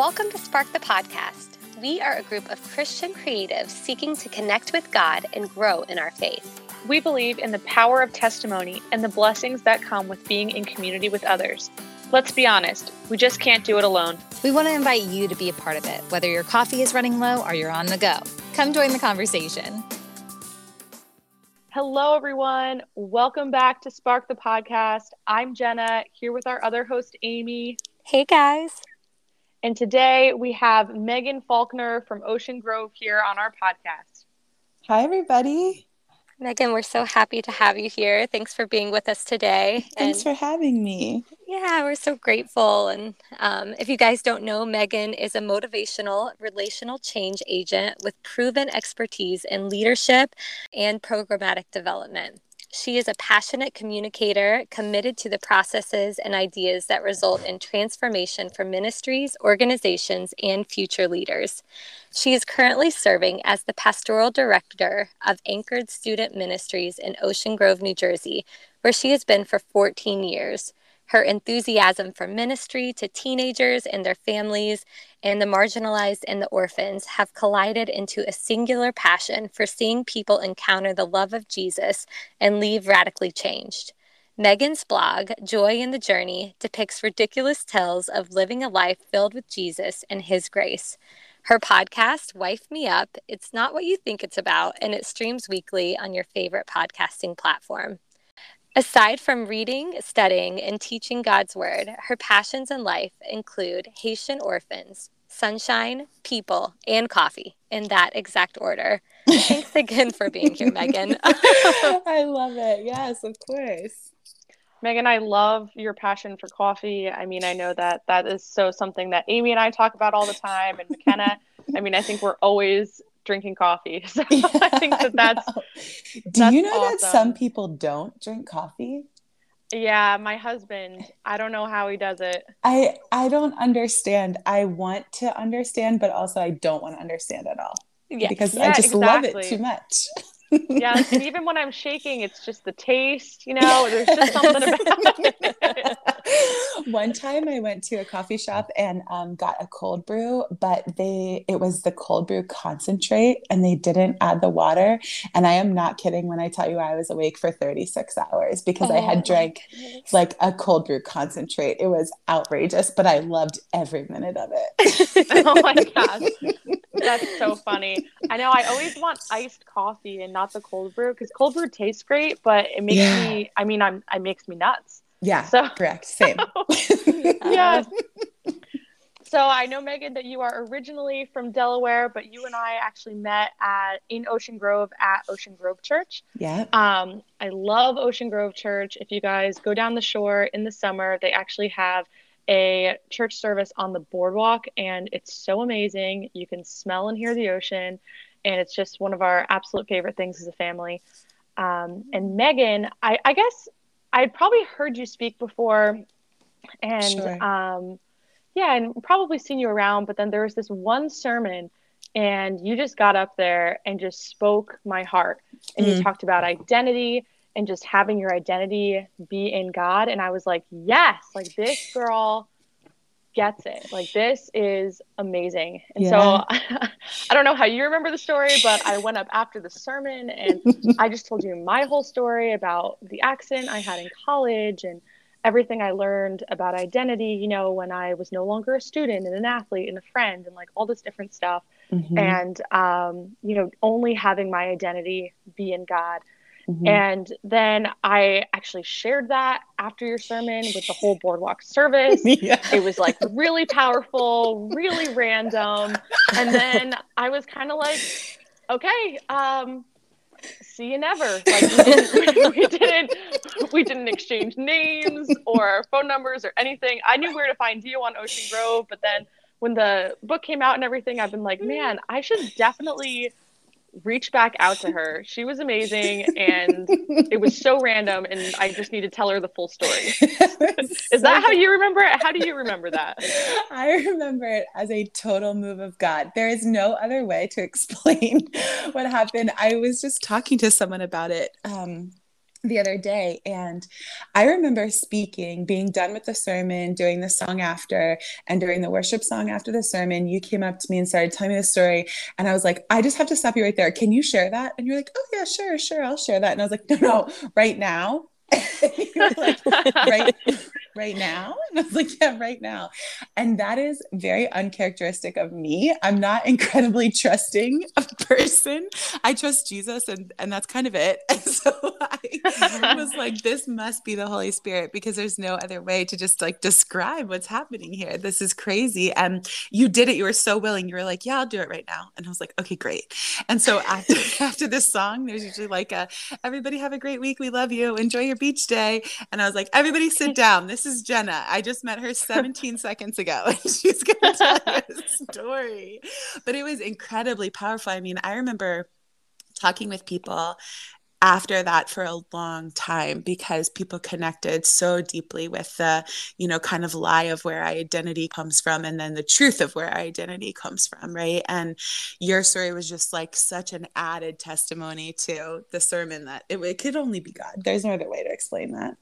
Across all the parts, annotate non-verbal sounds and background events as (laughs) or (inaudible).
Welcome to Spark the Podcast. We are a group of Christian creatives seeking to connect with God and grow in our faith. We believe in the power of testimony and the blessings that come with being in community with others. Let's be honest, we just can't do it alone. We want to invite you to be a part of it, whether your coffee is running low or you're on the go. Come join the conversation. Hello, everyone. Welcome back to Spark the Podcast. I'm Jenna, here with our other host, Amy. Hey, guys. And today we have Megan Faulkner from Ocean Grove here on our podcast. Hi, everybody. Megan, we're so happy to have you here. Thanks for being with us today. Thanks and, for having me. Yeah, we're so grateful. And um, if you guys don't know, Megan is a motivational relational change agent with proven expertise in leadership and programmatic development. She is a passionate communicator committed to the processes and ideas that result in transformation for ministries, organizations, and future leaders. She is currently serving as the pastoral director of Anchored Student Ministries in Ocean Grove, New Jersey, where she has been for 14 years. Her enthusiasm for ministry to teenagers and their families and the marginalized and the orphans have collided into a singular passion for seeing people encounter the love of Jesus and leave radically changed. Megan's blog, Joy in the Journey, depicts ridiculous tales of living a life filled with Jesus and His grace. Her podcast, Wife Me Up, it's not what you think it's about, and it streams weekly on your favorite podcasting platform. Aside from reading, studying, and teaching God's Word, her passions in life include Haitian orphans, sunshine, people, and coffee in that exact order. Thanks again for being here, Megan. (laughs) I love it. Yes, of course. Megan, I love your passion for coffee. I mean, I know that that is so something that Amy and I talk about all the time, and McKenna. I mean, I think we're always drinking coffee. (laughs) So (laughs) yeah, I think that that's. Do that's you know awesome. that some people don't drink coffee? Yeah, my husband, I don't know how he does it. I I don't understand. I want to understand, but also I don't want to understand at all. Yeah, because yeah, I just exactly. love it too much (laughs) yeah, and even when I'm shaking, it's just the taste, you know, there's just something about it. (laughs) One time I went to a coffee shop and um, got a cold brew, but they it was the cold brew concentrate and they didn't add the water. And I am not kidding when I tell you I was awake for 36 hours because oh, I had drank like a cold brew concentrate. It was outrageous, but I loved every minute of it. (laughs) oh my gosh. (laughs) That's so funny. I know I always want iced coffee and not the cold brew because cold brew tastes great, but it makes yeah. me. I mean, I'm it makes me nuts. Yeah. So correct. Same. (laughs) (laughs) yeah. So I know Megan that you are originally from Delaware, but you and I actually met at in Ocean Grove at Ocean Grove Church. Yeah. Um, I love Ocean Grove Church. If you guys go down the shore in the summer, they actually have a church service on the boardwalk, and it's so amazing. You can smell and hear the ocean and it's just one of our absolute favorite things as a family. Um, and Megan, I, I guess I'd probably heard you speak before, and sure. um, yeah, and probably seen you around. But then there was this one sermon, and you just got up there and just spoke my heart, and mm. you talked about identity and just having your identity be in God. And I was like, yes, like this girl gets it. Like this is amazing. And yeah. so (laughs) I don't know how you remember the story, but I went up after the sermon and I just told you my whole story about the accident I had in college and everything I learned about identity, you know, when I was no longer a student and an athlete and a friend and like all this different stuff. Mm-hmm. And um, you know, only having my identity be in God Mm-hmm. And then I actually shared that after your sermon with the whole boardwalk service. (laughs) yeah. It was like really powerful, really random. And then I was kind of like, okay, um, see you never. Like (laughs) we didn't, we didn't, we didn't exchange names or phone numbers or anything. I knew where to find you on Ocean Grove, but then when the book came out and everything, I've been like, man, I should definitely reach back out to her. She was amazing and it was so random and I just need to tell her the full story. (laughs) Is that how you remember it? How do you remember that? I remember it as a total move of God. There is no other way to explain (laughs) what happened. I was just talking to someone about it um, the other day and i remember speaking being done with the sermon doing the song after and during the worship song after the sermon you came up to me and started telling me the story and i was like i just have to stop you right there. Can you share that? And you're like oh yeah sure sure i'll share that. And i was like no no right now (laughs) like, right right now? And I was like, yeah, right now. And that is very uncharacteristic of me. I'm not incredibly trusting a person. I trust Jesus and, and that's kind of it. (laughs) And so I was like, this must be the Holy Spirit because there's no other way to just like describe what's happening here. This is crazy. And you did it. You were so willing. You were like, yeah, I'll do it right now. And I was like, okay, great. And so after, (laughs) after this song, there's usually like a, everybody have a great week. We love you. Enjoy your beach day. And I was like, everybody sit (laughs) down. This is Jenna. I just met her 17 seconds ago (laughs) and she's going to tell you a (laughs) story. But it was incredibly powerful. I mean, I remember talking with people after that for a long time because people connected so deeply with the you know kind of lie of where identity comes from and then the truth of where identity comes from right? And your story was just like such an added testimony to the sermon that it, it could only be god. There's no other way to explain that.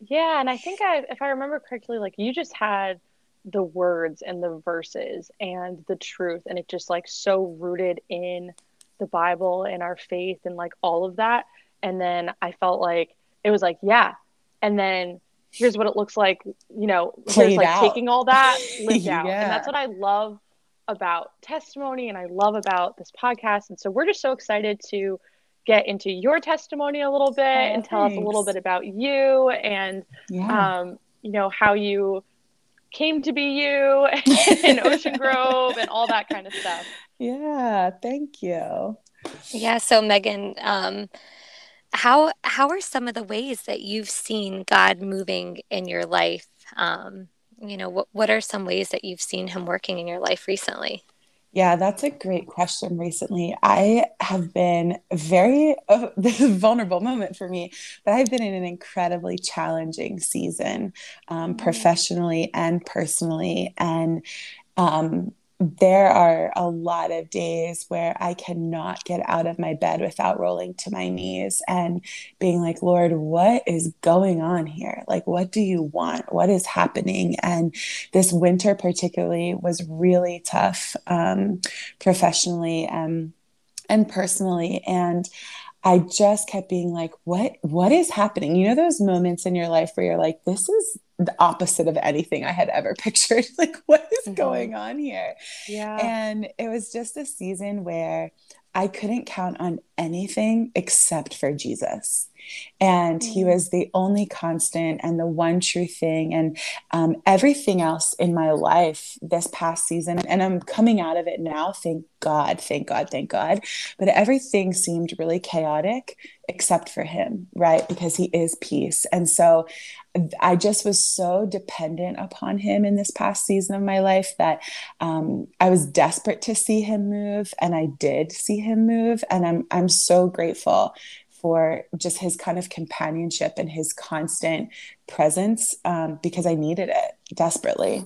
Yeah, and I think I, if I remember correctly, like you just had the words and the verses and the truth, and it just like so rooted in the Bible and our faith and like all of that. And then I felt like it was like, yeah. And then here's what it looks like, you know, here's like out. taking all that (laughs) lived yeah. out. And that's what I love about testimony and I love about this podcast. And so we're just so excited to get into your testimony a little bit oh, and tell thanks. us a little bit about you and yeah. um, you know how you came to be you (laughs) in (laughs) Ocean Grove and all that kind of stuff. Yeah, thank you. Yeah, so Megan, um, how how are some of the ways that you've seen God moving in your life? Um, you know, what what are some ways that you've seen Him working in your life recently? Yeah, that's a great question recently. I have been very, (laughs) this is a vulnerable moment for me, but I've been in an incredibly challenging season um, mm-hmm. professionally and personally. And um, there are a lot of days where I cannot get out of my bed without rolling to my knees and being like, Lord, what is going on here? Like, what do you want? What is happening? And this winter, particularly, was really tough um, professionally and, and personally. And I just kept being like, what, what is happening? You know, those moments in your life where you're like, this is the opposite of anything I had ever (laughs) pictured. like, what is mm-hmm. going on here? Yeah. And it was just a season where I couldn't count on anything except for Jesus. And he mm. was the only constant and the one true thing. And um, everything else in my life this past season, and I'm coming out of it now, thank God, thank God, thank God. But everything seemed really chaotic except for him, right? Because he is peace. And so I just was so dependent upon him in this past season of my life that um, I was desperate to see him move, and I did see him move, and I'm I'm so grateful for just his kind of companionship and his constant presence um, because I needed it desperately.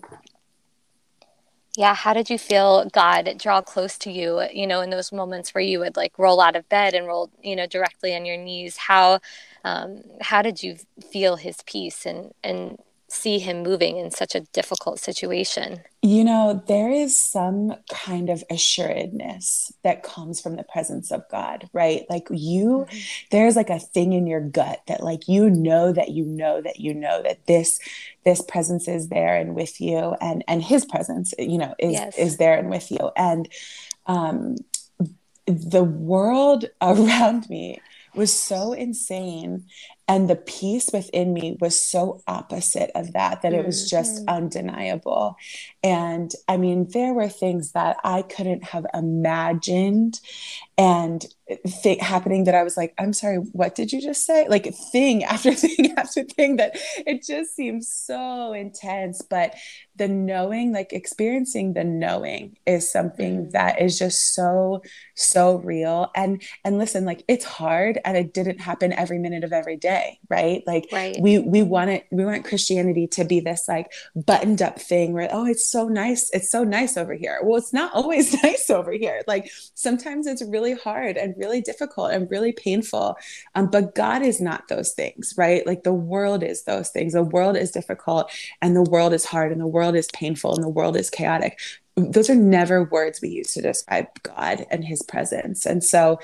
Yeah, how did you feel God draw close to you, you know, in those moments where you would like roll out of bed and roll, you know, directly on your knees? How um, how did you feel his peace and and see him moving in such a difficult situation? You know, there is some kind of assuredness that comes from the presence of God, right? Like you, mm-hmm. there's like a thing in your gut that like you know that you know that you know that this this presence is there and with you and and his presence, you know, is yes. is there and with you. And um the world (laughs) around me was so insane and the peace within me was so opposite of that that it was just mm-hmm. undeniable and i mean there were things that i couldn't have imagined and thing happening that I was like, I'm sorry, what did you just say? Like thing (laughs) after thing after thing that it just seems so intense. But the knowing, like experiencing the knowing is something mm. that is just so, so real. And and listen, like it's hard and it didn't happen every minute of every day, right? Like right. we we want it, we want Christianity to be this like buttoned up thing where, oh, it's so nice, it's so nice over here. Well, it's not always (laughs) nice over here. Like sometimes it's really really hard and really difficult and really painful. Um, but God is not those things, right? Like the world is those things. The world is difficult and the world is hard and the world is painful and the world is chaotic those are never words we use to describe God and his presence. And so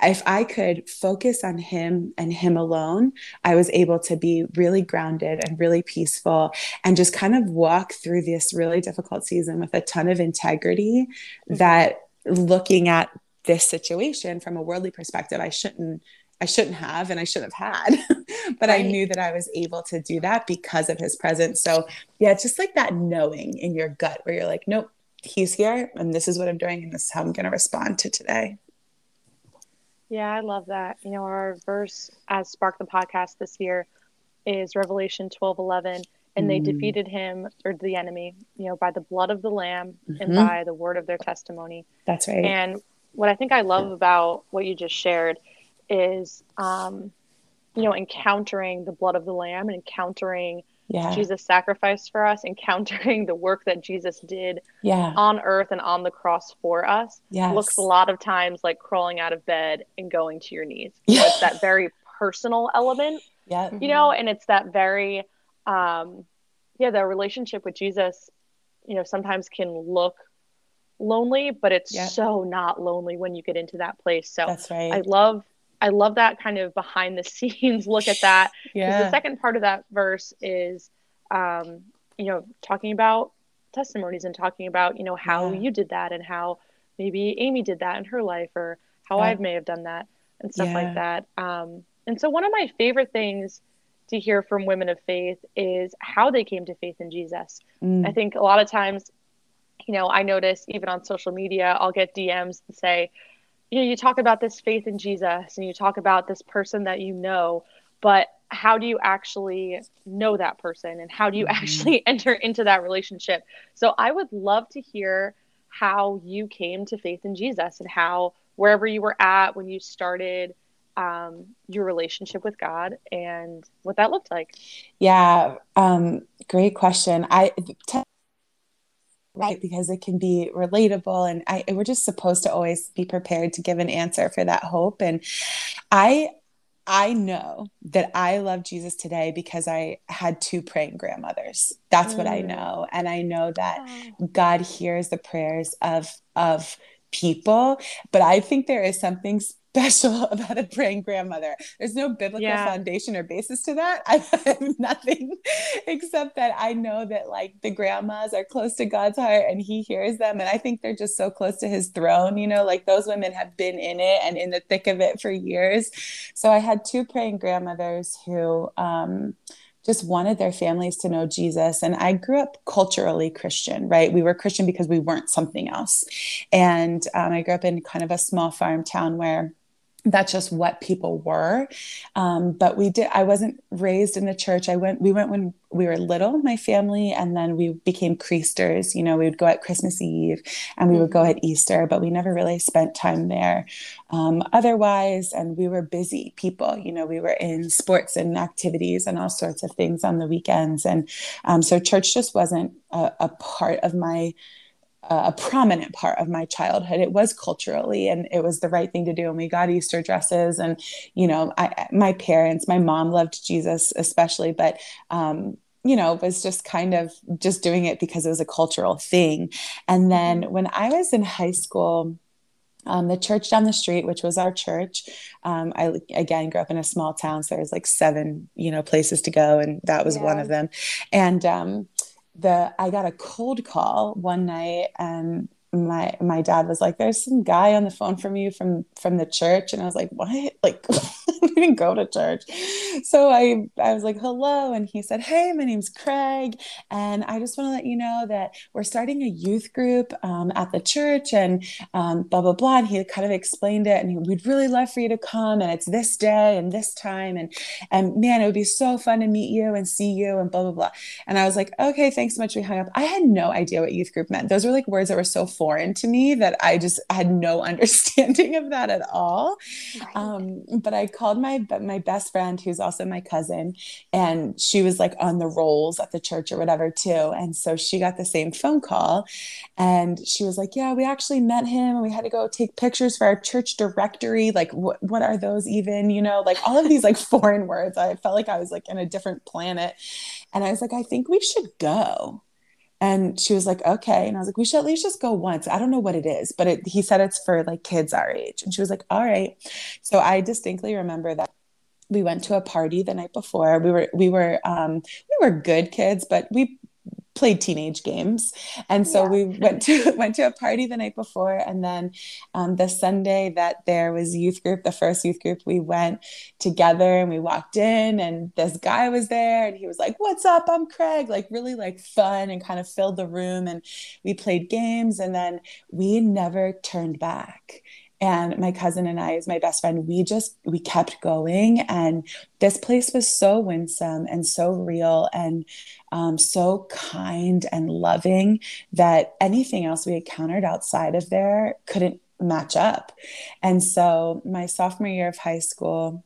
if I could focus on him and him alone, I was able to be really grounded and really peaceful and just kind of walk through this really difficult season with a ton of integrity mm-hmm. that looking at this situation from a worldly perspective, I shouldn't I shouldn't have and I should have had. (laughs) but right. I knew that I was able to do that because of his presence. So yeah, it's just like that knowing in your gut where you're like, nope, he's here and this is what I'm doing and this is how I'm going to respond to today. Yeah, I love that. You know, our verse as Spark the podcast this year is Revelation 12 11. And mm. they defeated him or the enemy, you know, by the blood of the Lamb mm-hmm. and by the word of their testimony. That's right. And what I think I love about what you just shared is, um, you know, encountering the blood of the Lamb and encountering yeah. Jesus sacrifice for us, encountering the work that Jesus did yeah. on earth and on the cross for us yes. looks a lot of times like crawling out of bed and going to your knees. (laughs) Yeah. it's that very personal element. Yeah. You know, and it's that very um yeah, the relationship with Jesus, you know, sometimes can look lonely, but it's yeah. so not lonely when you get into that place. So That's right. I love I love that kind of behind the (laughs) scenes look at that. yeah. The second part of that verse is, um, you know, talking about testimonies and talking about, you know, how yeah. you did that and how maybe Amy did that in her life or how yeah. I may have done that and stuff yeah. like that. Um, and so one of my favorite things to hear from women of faith is how they came to faith in Jesus. Mm. I think a lot of times, you know, I notice even on social media, I'll get DMs and say, you know, you talk about this faith in Jesus and you talk about this person that you know, but how do you actually know that person and how do you mm-hmm. actually (laughs) enter into that relationship? So I would love to hear how you came to faith in Jesus and how wherever you were at when you started um, your relationship with God and what that looked like. Yeah, um, great question. I t- right because it can be relatable and I we're just supposed to always be prepared to give an answer for that hope and I I know that I love Jesus today because I had two praying grandmothers. That's mm. what I mm. know. And I know that God hears the prayers of of people, but I think there is something special (laughs) about a praying grandmother. There's no biblical yeah. foundation or basis to that. (laughs) I have nothing except that I know that like the grandmas are close to God's heart and he hears them. And I think they're just so close to his throne, you know, like those women have been in it and in the thick of it for years. So I had two praying grandmothers who, um, just wanted their families to know Jesus. And I grew up culturally Christian, right? We were Christian because we weren't something else. And um, I grew up in kind of a small farm town where that's just what people were. Um, but we did i wasn't raised in the church. I went we went when we were little my family and then we became creasters. You know we would go at christmas eve and we would go at easter but we never really spent time there. Um, otherwise and we were busy people you know we were in sports and activities and all sorts of things on the weekends. And um, so church just wasn't a, a part of my a prominent part of my childhood. It was culturally, and it was the right thing to do. And we got Easter dresses, and you know, I, my parents, my mom loved Jesus especially, but um, you know, was just kind of just doing it because it was a cultural thing. And then when I was in high school. Um, the church down the street, which was our church, um, I again grew up in a small town, so there was like seven, you know, places to go, and that was yeah. one of them. And um, the I got a cold call one night and my my dad was like there's some guy on the phone from you from from the church. And i was like what? (laughs) Like (laughs) i didn't go to church. So i i was like hello. And he said hey my name's craig. And i just want to let you know that we're starting a youth group um, at the church and um, blah blah blah. And he kind of explained it and he, we'd really love for you to come and it's this day and this time and and man it would be so fun to meet you and see you and blah blah blah. And i was like okay thanks so much we hung up. I had no idea what youth group meant. Those were like words that were so foreign to me that I just had no (laughs) understanding of that at all. Right. Um, but I called my my best friend who's also my cousin and she was like on the rolls at the church or whatever too. And so she got the same phone call and she was like yeah we actually met him and we had to go take pictures for our church directory. Like what what are those even? You know like all of these like (laughs) foreign words. I felt like i was like in a different planet. And i was like i think we should go and she was like, okay. And I was like, we should at least just go once. I don't know what it is, but it, he said it's for like kids our age. And she was like, all right. So I distinctly remember that we went to a party the night before. We were, we were, um, we were good kids, but we played teenage games. And so yeah. we went to (laughs) went to a party the night before. And then um, the sunday that there was youth group the first youth group we went together and we walked in and this guy was there and he was like what's up? I'm craig. Like really like fun and kind of filled the room and we played games. And then we never turned back. And my cousin and i as my best friend we just we kept going. And this place was so winsome and so real. And um, so kind and loving that anything else we encountered outside of there couldn't match up. And so, my sophomore year of high school,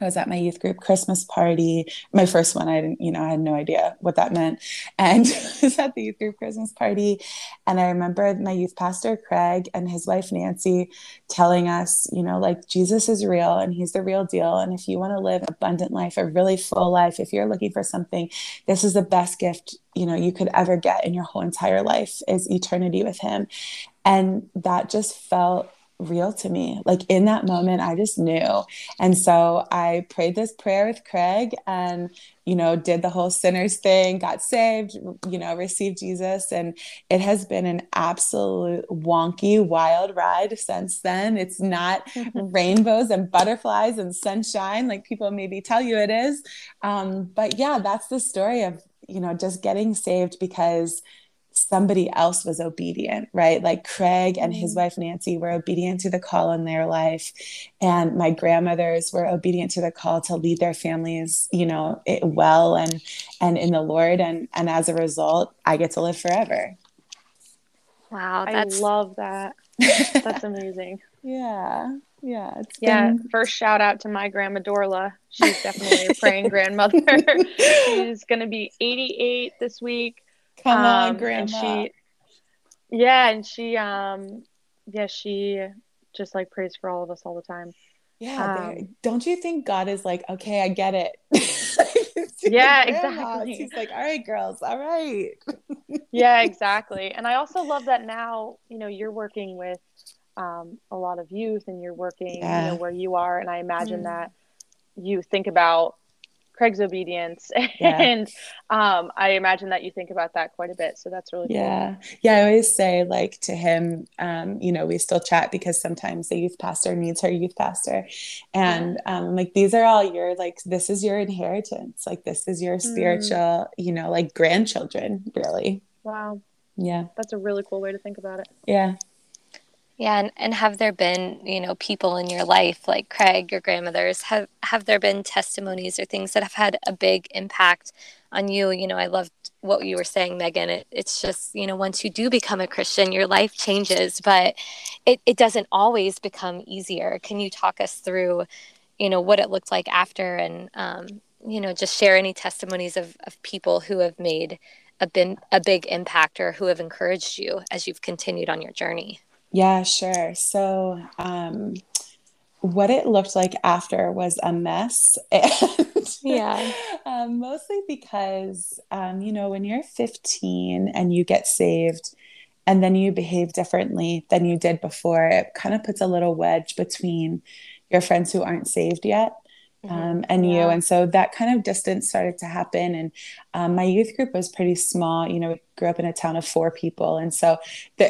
I was at my youth group Christmas party. My first one, I didn't, you know, I had no idea what that meant. And (laughs) I was at the youth group Christmas party. And I remember my youth pastor, Craig, and his wife, Nancy, telling us, you know, like Jesus is real and he's the real deal. And if you want to live abundant life, a really full life, if you're looking for something, this is the best gift, you know, you could ever get in your whole entire life is eternity with him. And that just felt real to me. Like in that moment, I just knew. And so I prayed this prayer with Craig and, you know, did the whole sinners thing, got saved, you know, received Jesus. And it has been an absolute wonky, wild ride since then. It's not (laughs) rainbows and butterflies and sunshine like people maybe tell you it is. Um, but yeah, that's the story of, you know, just getting saved because somebody else was obedient, right? Like Craig and his mm-hmm. wife Nancy were obedient to the call in their life, and my grandmothers were obedient to the call to lead their families, you know, well and and in the Lord, and and as a result, I get to live forever. Wow, that's... I love that. That's (laughs) amazing. yeah. Yeah, yeah. Been... First shout out to my grandma Dorla. She's definitely a praying (laughs) grandmother. (laughs) She's gonna be 88 this week. Come um, on, grandma. And she, yeah, and she, um, yeah, she just like prays for all of us all the time. Yeah, um, don't you think God is like, okay, I get it. (laughs) yeah, exactly. He's like, all right, girls, all right. yeah, (laughs) exactly. And I also love that now, you know, you're working with um, a lot of youth and you're working, yeah. you know, where you are. And I imagine mm. that you think about Craig's obedience. (laughs) Yeah. and um, I imagine that you think about that quite a bit. So that's really yeah. Cool. Yeah. I always say, like, to him, um, you know, we still chat because sometimes the youth pastor needs her youth pastor. And um, like, these are all your, like, this is your inheritance. Like, this is your mm. spiritual, mm. you know, like grandchildren, really. Wow. Yeah. That's a really cool way to think about it. Yeah. Yeah, and, and have there been, you know, people in your life like Craig, your grandmothers, have have there been testimonies or things that have had a big impact on you? You know, I loved what you were saying, Megan. It, it's just, you know, once you do become a Christian, your life changes, but it, it doesn't always become easier. Can you talk us through, you know, what it looked like after and, um, you know, just share any testimonies of, of people who have made a, bin, a big impact or who have encouraged you as you've continued on your journey? Yeah, sure. So, um, what it looked like after was a mess. (laughs) And, yeah. um, mostly because, um, you know, when you're 15 and you get saved and then you behave differently than you did before, it kind of puts a little wedge between your friends who aren't saved yet. Um, and yeah. you. And so that kind of distance started to happen. And um, my youth group was pretty small. You know, we grew up in a town of four people. And so (laughs) the,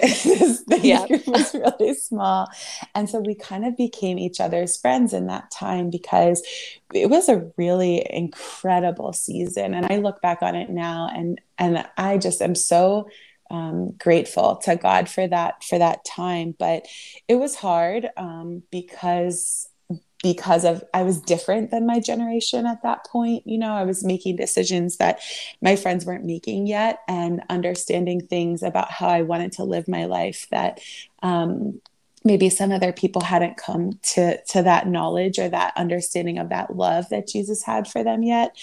the yeah. youth group was really small. And so we kind of became each other's friends in that time because it was a really incredible season. And I look back on it now and, and I just am so um, grateful to God for that for that time. But it was hard um, because because of I was different than my generation at that point. You know, I was making decisions that my friends weren't making yet and understanding things about how I wanted to live my life that um, maybe some other people hadn't come to to that knowledge or that understanding of that love that Jesus had for them yet.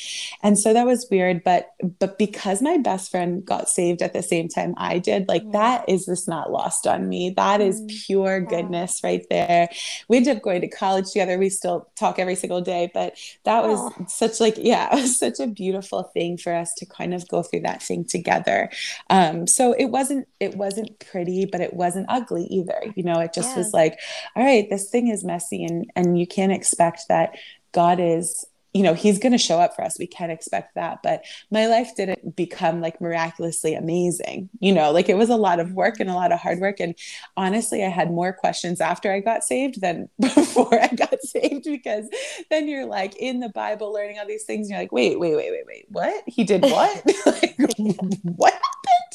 And so that was weird, but but because my best friend got saved at the same time I did, like mm. that is just not lost on me. That is mm. pure goodness right there. We ended up going to college together. We still talk every single day, but that was such like yeah, it was (laughs) such a beautiful thing for us to kind of go through that thing together. Um so it wasn't it wasn't pretty, but it wasn't ugly either. You know, it just just was like, all right, this thing is messy and and you can't expect that God is you know he's going to show up for us. We can't expect that. But my life didn't become like miraculously amazing you know like it was a lot of work and a lot of hard work. And honestly i had more questions after i got saved than (laughs) before i got saved because then you're like in the bible learning all these things and you're like wait wait wait wait wait what? He did what? (laughs) Like, (laughs) what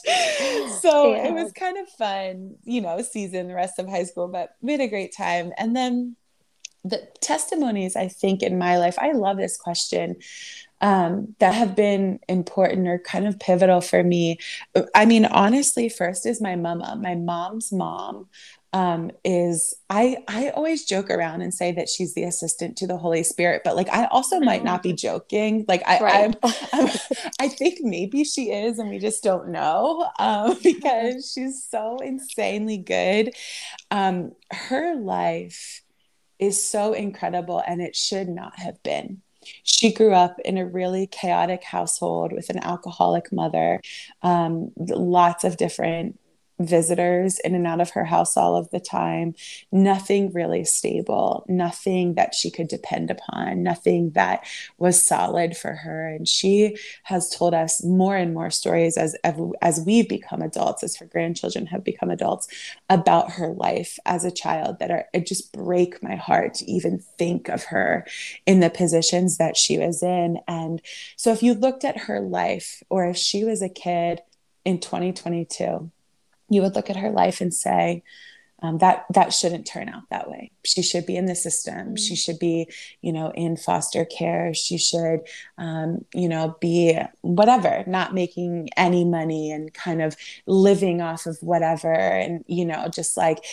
(laughs) so yeah. it was kind of fun you know season the rest of high school but we had a great time and then the testimonies I think in my life, I love this question. Um, that have been important or kind of pivotal for me. I mean, honestly, first is my mama. My mom's mom um, is I I always joke around and say that she's the assistant to the Holy Spirit, but like I also might not be joking. Like I right. I'm, (laughs) I'm, i think maybe she is, and we just don't know um, (laughs) because she's so insanely good. Um, her life is so incredible and it should not have been. She grew up in a really chaotic household with an alcoholic mother, um, lots of different visitors in and out of her house all of the time, nothing really stable, nothing that she could depend upon, nothing that was solid for her. And she has told us more and more stories as as we've become adults, as her grandchildren have become adults, about her life as a child that are it just break my heart to even think of her in the positions that she was in. And so if you looked at her life or if she was a kid in 2022 you would look at her life and say, um, that that shouldn't turn out that way. She should be in the system. Mm-hmm. She should be, you know, in foster care. She should, um, you know, be whatever, not making any money and kind of living off of whatever, and you know, just like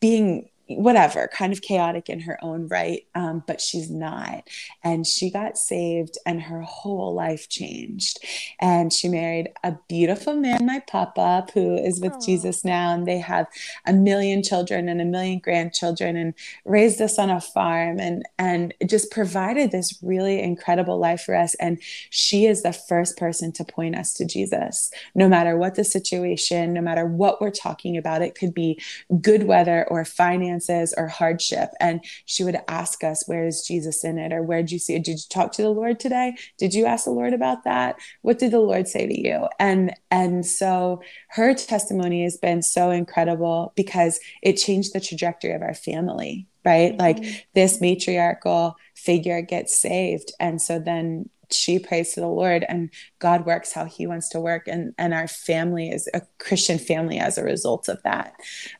being whatever, kind of chaotic in her own right, um, but she's not. And she got saved, and her whole life changed. And she married a beautiful man, my papa, who is with Aww. Jesus now, and they have a million children and a million grandchildren, and raised us on a farm, and and just provided this really incredible life for us. And she is the first person to point us to Jesus, no matter what the situation, no matter what we're talking about. It could be good weather or finance circumstances or hardship. And she would ask us, Where is Jesus in it? Or where did you see it? Did you talk to the Lord today? Did you ask the Lord about that? What did the Lord say to you? And and so her testimony has been so incredible because it changed the trajectory of our family, right? Mm-hmm. Like this matriarchal figure gets saved. And so then she prays to the Lord and God works how he wants to work. And, and our family is a Christian family as a result of that.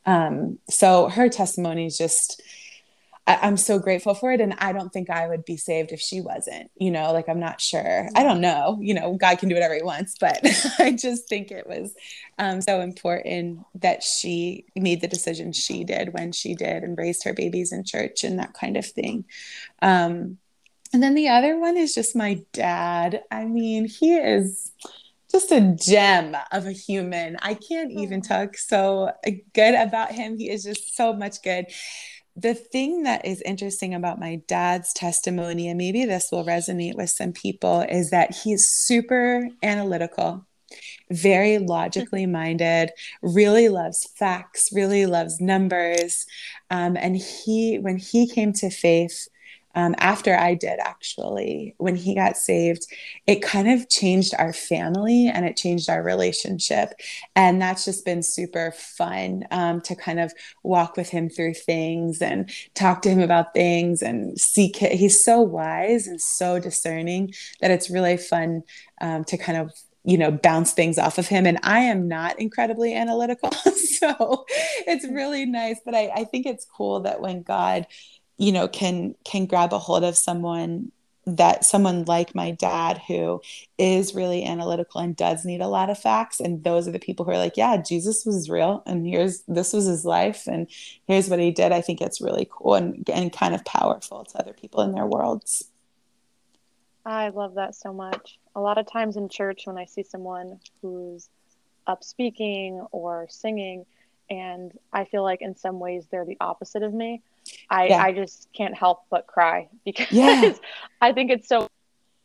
Um, so her testimony is just, I, am so grateful for it. And I don't think I would be saved if she wasn't, you know, like I'm not sure. I don't know, you know, God can do whatever he wants, but (laughs) I just think it was um, so important that she made the decision she did when she did and raised her babies in church and that kind of thing. Um, and then the other one is just my dad. I mean, he is just a gem of a human. I can't even talk so good about him. He is just so much good. The thing that is interesting about my dad's testimony, and maybe this will resonate with some people, is that he's super analytical, very logically minded, really loves facts, really loves numbers. Um, and he, when he came to faith, um, after I did actually, when he got saved, it kind of changed our family and it changed our relationship. And that's just been super fun um, to kind of walk with him through things and talk to him about things and seek it. He's so wise and so discerning that it's really fun um, to kind of you know bounce things off of him and i am not incredibly analytical (laughs) so it's really nice but I, I think it's cool that when god you know can can grab a hold of someone that someone like my dad who is really analytical and does need a lot of facts. And those are the people who are like yeah jesus was real and here's this was his life and here's what he did. I think it's really cool and, and kind of powerful to other people in their worlds. I love that so much. A lot of times in church when i see someone who's up speaking or singing and i feel like in some ways they're the opposite of me I, yeah. I just can't help but cry (laughs) because yeah. I think it's so,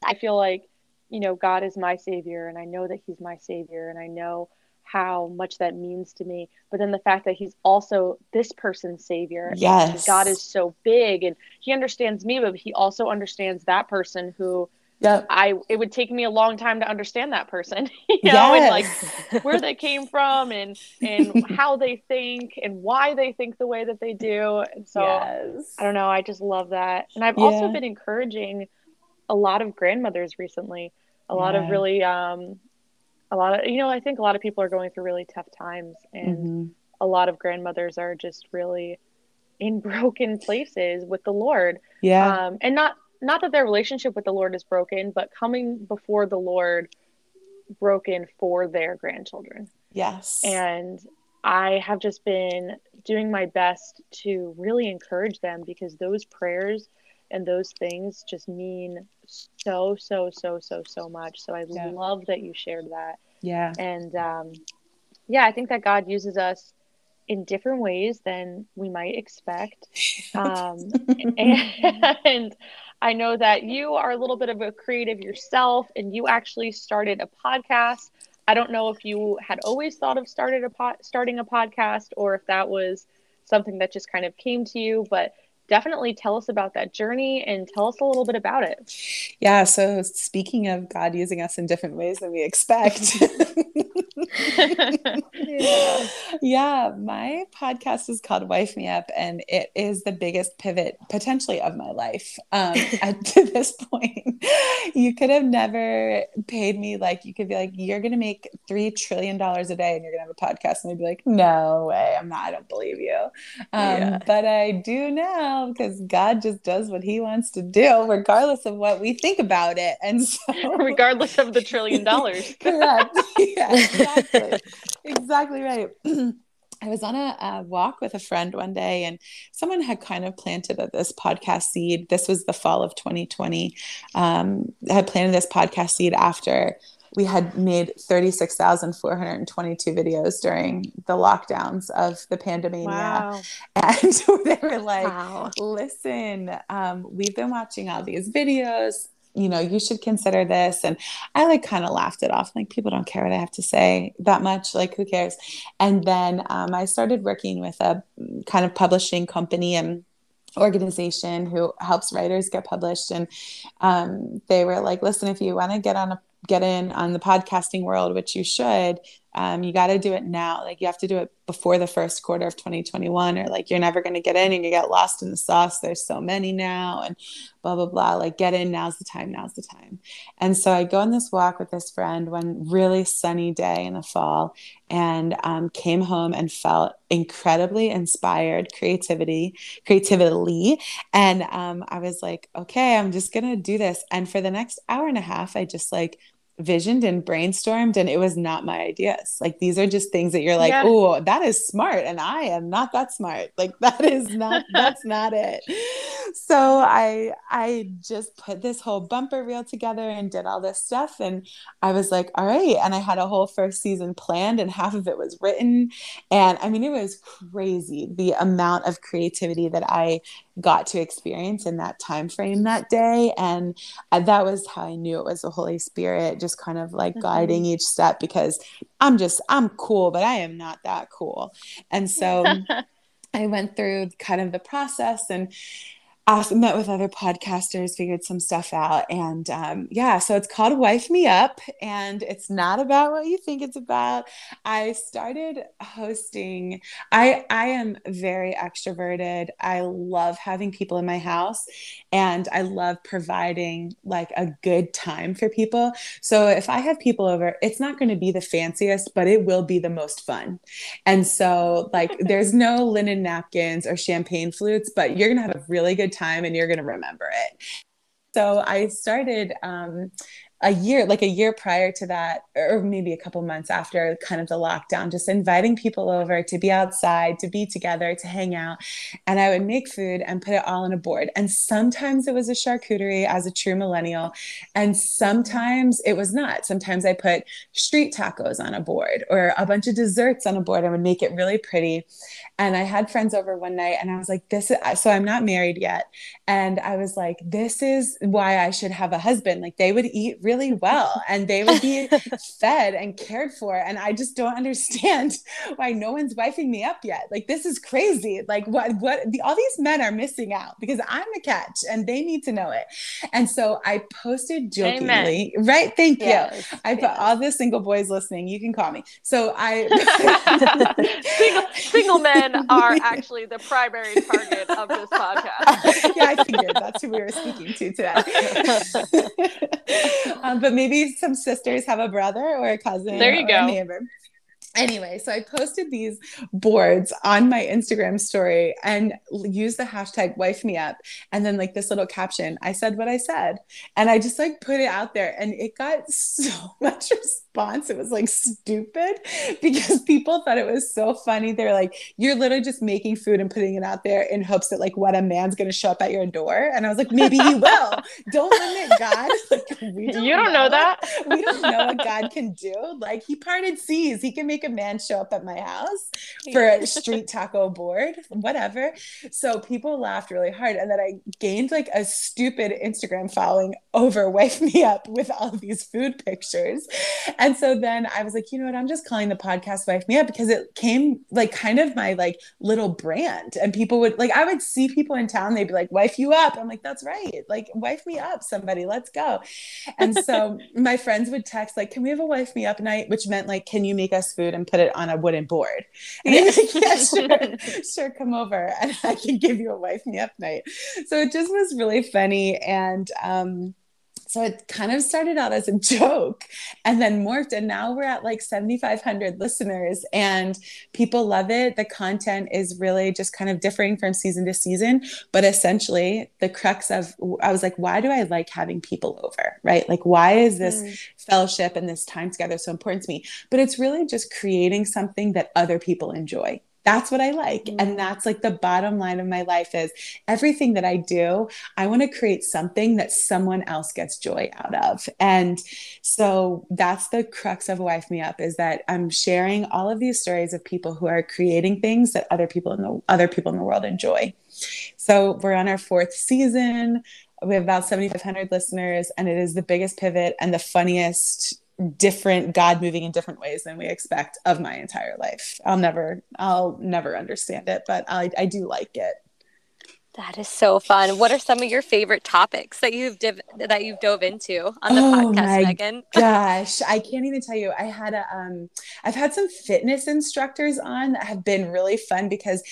I feel like, you know, God is my savior and I know that he's my savior and I know how much that means to me. But then the fact that he's also this person's savior. Yes. God is so big and he understands me, but he also understands that person who yeah i it would take me a long time to understand that person (laughs) you know yes. and like where they came (laughs) from and and how they think and why they think the way that they do and so yes. i don't know i just love that and i've yeah. also been encouraging a lot of grandmothers recently a lot yeah. of really um a lot of you know i think a lot of people are going through really tough times and mm-hmm. a lot of grandmothers are just really in (laughs) broken places with the lord yeah um and not not that their relationship with the Lord is broken, but coming before the Lord broken for their grandchildren. Yes. And I have just been doing my best to really encourage them because those prayers and those things just mean so, so, so, so, so much. So I yeah. love that you shared that. Yeah. And um, yeah, I think that God uses us in different ways than we might expect. (laughs) Um, (laughs) and, and I know that you are a little bit of a creative yourself and you actually started a podcast. I don't know if you had always thought of started a po- starting a podcast or if that was something that just kind of came to you, but definitely tell us about that journey and tell us a little bit about it. Yeah. So, speaking of God using us in different ways than we expect, yeah. (laughs) yeah, my podcast is called Wife Me Up, and it is the biggest pivot potentially of my life. Um, at to (laughs) (laughs) this point, you could have never paid me like you could be like, you're going to make three trillion dollars a day, and you're going to have a podcast, and I'd be like, no way, I'm not. I don't believe you. Um, yeah. But I do now because God just does what He wants to do, regardless of what we think about it, and so (laughs) regardless of the trillion (laughs) dollars. correct. (laughs) Yeah exactly. exactly right. (clears throat) I was on a, a, walk with a friend one day, and someone had kind of planted a, this podcast seed. This was the fall of 2020. Um, had planted this podcast seed after we had made 36,422 videos during the lockdowns of the pandemic. Wow. (laughs) And they were like, wow. listen, um, we've been watching all these videos you know, you should consider this. And I like kind of laughed it off. Like, people don't care what I have to say that much. Like, who cares? And then um, I started working with a kind of publishing company and organization who helps writers get published. And um, they were like, listen, if you want to get on a get in on the podcasting world, which you should, um, you got to do it now. Like you have to do it before the first quarter of 2021, or like you're never going to get in and you get lost in the sauce. There's so many now, and blah blah blah. Like get in. Now's the time. Now's the time. And so I go on this walk with this friend one really sunny day in the fall, and um, came home and felt incredibly inspired, creativity, creatively, and um, I was like, okay, I'm just gonna do this. And for the next hour and a half, I just like visioned and brainstormed and it was not my ideas. Like these are just things that you're like yeah. oh that is smart and i am not that smart. Like (laughs) that is not that's (laughs) not it. So i i just put this whole bumper reel together and did all this stuff and i was like all right and i had a whole first season planned and half of it was written. And i mean it was crazy the amount of creativity that i got to experience in that time frame that day and uh, that was how i knew it was the holy spirit just kind of like mm-hmm. guiding each step because i'm just i'm cool but i am not that cool and so (laughs) i went through kind of the process and I met with other podcasters, figured some stuff out. And um, yeah, so it's called Wife Me Up, and it's not about what you think it's about. I started hosting, I, I am very extroverted. I love having people in my house, and I love providing like a good time for people. So if I have people over, it's not going to be the fanciest, but it will be the most fun. And so, like, (laughs) there's no linen napkins or champagne flutes, but you're going to have a really good time and you're going to remember it. So I started um, a year like a year prior to that or maybe a couple months after kind of the lockdown just inviting people over to be outside to be together to hang out. And i would make food and put it all on a board. And sometimes it was a charcuterie as a true millennial and sometimes it was not. Sometimes i put street tacos on a board or a bunch of desserts on a board I would make it really pretty and i had friends over one night and i was like this is so i'm not married yet and i was like this is why i should have a husband like they would eat really well (laughs) and they would be fed and cared for. And I just don't (laughs) understand why no one's wifing me up yet. Like this is crazy. Like what what the, all these men are missing out because I'm a catch and they need to know it. And so I posted jokingly, Amen. right? Thank yes, you. I yes. put all the single boys listening. You can call me. So I (laughs) single, single men (laughs) are actually the primary target of this podcast. (laughs) yeah, I figured that's who we were speaking to today (laughs) um, but maybe some sisters have a brother or a cousin. There you go. neighbor. Anyway, so I posted these boards on my Instagram story and used the hashtag wife me up. And then, like, this little caption I said what I said. And I just like put it out there and it got (laughs) so much response. It was like stupid because people thought it was so funny. They're like, you're literally just making food and putting it out there in hopes that, like, what a man's going to show up at your door. And I was like, maybe he (laughs) will. don't limit God. (laughs) Like, we don't you don't know, know that. we don't know what God can do. Like, he parted seas, he can make a man show up at my house for a street taco board, whatever. So people laughed really hard. And then I gained like a stupid Instagram following over (laughs) Wife Me Up with all these food pictures. And so then I was like, you know what? I'm just calling the podcast Wife Me Up because it came like kind of my like little brand. And people would like, I would see people in town, they'd be like, Wife you up. I'm like, that's right. Like, wife me up, somebody, let's go. And so (laughs) my friends would text, like, can we have a Wife Me Up night? Which meant like, can you make us food and put it on a wooden board. And I was like, yeah, (laughs) sure, sure, come over and I can give you a wife me up night. So it just was really funny. And um, so it kind of started out as a (laughs) joke and then morphed and now we're at like 7500 listeners and people love it. The content is really just kind of differing from season to season but essentially the crux of i was like why do i like having people over right? Like why is this mm. fellowship and this time together so important to me? But it's really just creating something that other people enjoy that's what I like. Mm-hmm. And that's like the bottom line of my life is everything that I do, I want to create something that someone else gets joy out of. And so that's the crux of Wife Me Up is that I'm sharing all of these stories of people who are creating things that other people in the other people in the world enjoy. So we're on our fourth season. We have about 7,500 listeners, and it is the biggest pivot and the funniest different God moving in different ways than we expect of my entire life. I'll never, I'll never understand it, but I, I do like it. That is so fun. What are some of your favorite topics that you've div- that you've dove into on the oh podcast, Megan? (laughs) gosh, I can't even tell you. I had a um, I've had some fitness instructors on that have been really fun because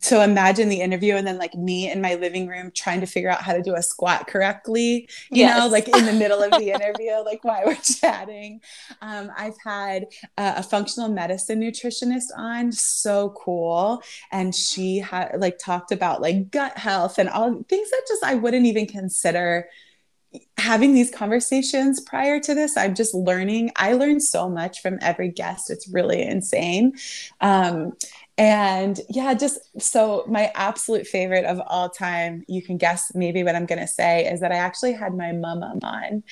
so imagine the interview and then like me in my living room trying to figure out how to do a squat correctly. You yes. know, like in the middle of the (laughs) interview, like while we're chatting. Um, I've had uh, a functional medicine nutritionist on, so cool, and she had like talked about like gut health health and all things that just I wouldn't even consider having these conversations prior to this. I'm just learning. I learned so much from every guest. It's really insane. Um, and yeah just so my absolute favorite of all time you can guess maybe what i'm going to say is that i actually had my mama on.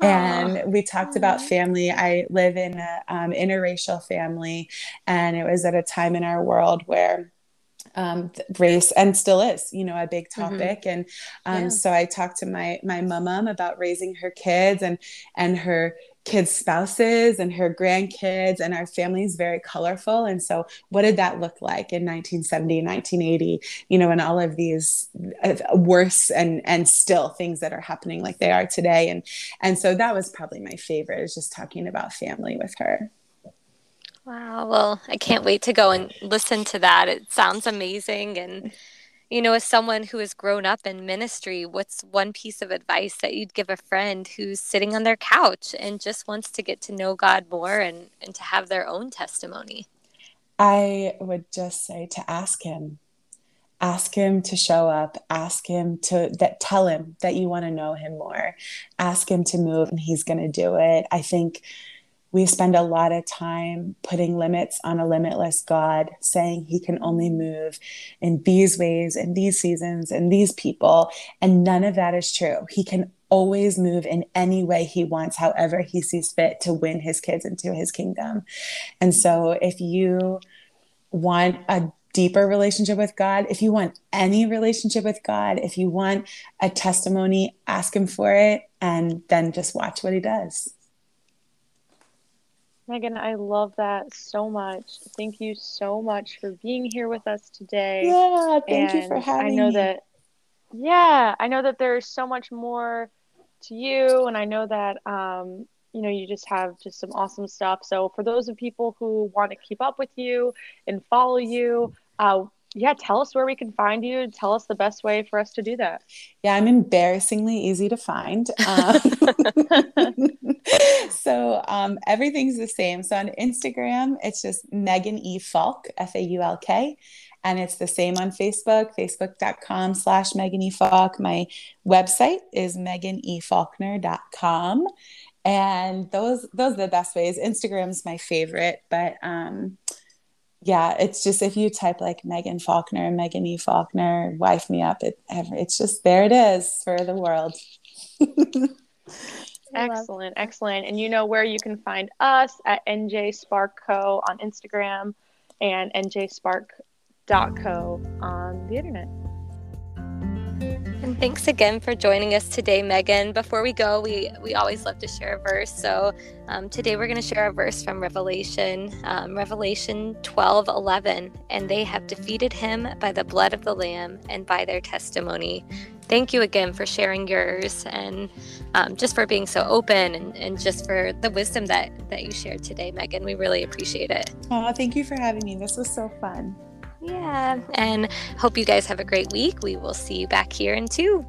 And we talked about family. I live in an um, interracial family. And it was at a time in our world where um, race and still is, you know, a big mm-hmm. topic. Mm-hmm. And um, yeah. so I talked to my my mom about raising her kids and and her kids' spouses and her grandkids, and our family is very colorful. And so, what did that look like in 1970, 1980? You know, and all of these uh, worse and and still things that are happening like they are today. And and so that was probably my favorite is just talking about family with her. Wow. Well, I can't wait to go and listen to that. It sounds amazing. And, you know, as someone who has grown up in ministry, what's one piece of advice that you'd give a friend who's sitting on their couch and just wants to get to know God more and, and to have their own testimony? I would just say to ask Him. ask him to show up ask him to that tell him that you want to know him more ask him to move and he's going to do it i think we spend a lot of time putting limits on a limitless God, saying he can only move in these ways, in these seasons, in these people. And none of that is true. He can always move in any way he wants, however he sees fit to win his kids into his kingdom. And so if you want a deeper relationship with God, if you want any relationship with God, if you want a testimony, ask him for it and then just watch what he does. Megan, I love that so much. Thank you so much for being here with us today. Yeah, thank and you for having me. I know me. that yeah, I know that there's so much more to you and I know that um, you know, you just have just some awesome stuff. So for those of people who want to keep up with you and follow you, uh, yeah, tell us where we can find you. Tell us the best way for us to do that. Yeah, I'm embarrassingly easy to find. Um, (laughs) so um, everything's the same. So on Instagram, it's just Megan E. Faulk, F A U L K. And it's the same on Facebook, facebook.com slash Megan E. Faulk. My website is meganefaulkner.com. And those those are the best ways. Instagram's my favorite, but um, yeah, it's just if you type like Megan Faulkner, Megan E. Faulkner, wife me up, it it's just there it is for the world. (laughs) excellent, excellent. And you know where you can find us at NJ Spark Co on Instagram and NJ njspark.co on the internet. Thanks again for joining us today, Megan. Before we go, we, we always love to share a verse. So um, today we're going to share a verse from Revelation, um, Revelation 12 11. And they have defeated him by the blood of the Lamb and by their testimony. Thank you again for sharing yours and um, just for being so open and, and just for the wisdom that, that you shared today, Megan. We really appreciate it. Oh, thank you for having me. This was so fun. Yeah. And hope you guys have a great week. We will see you back here in two.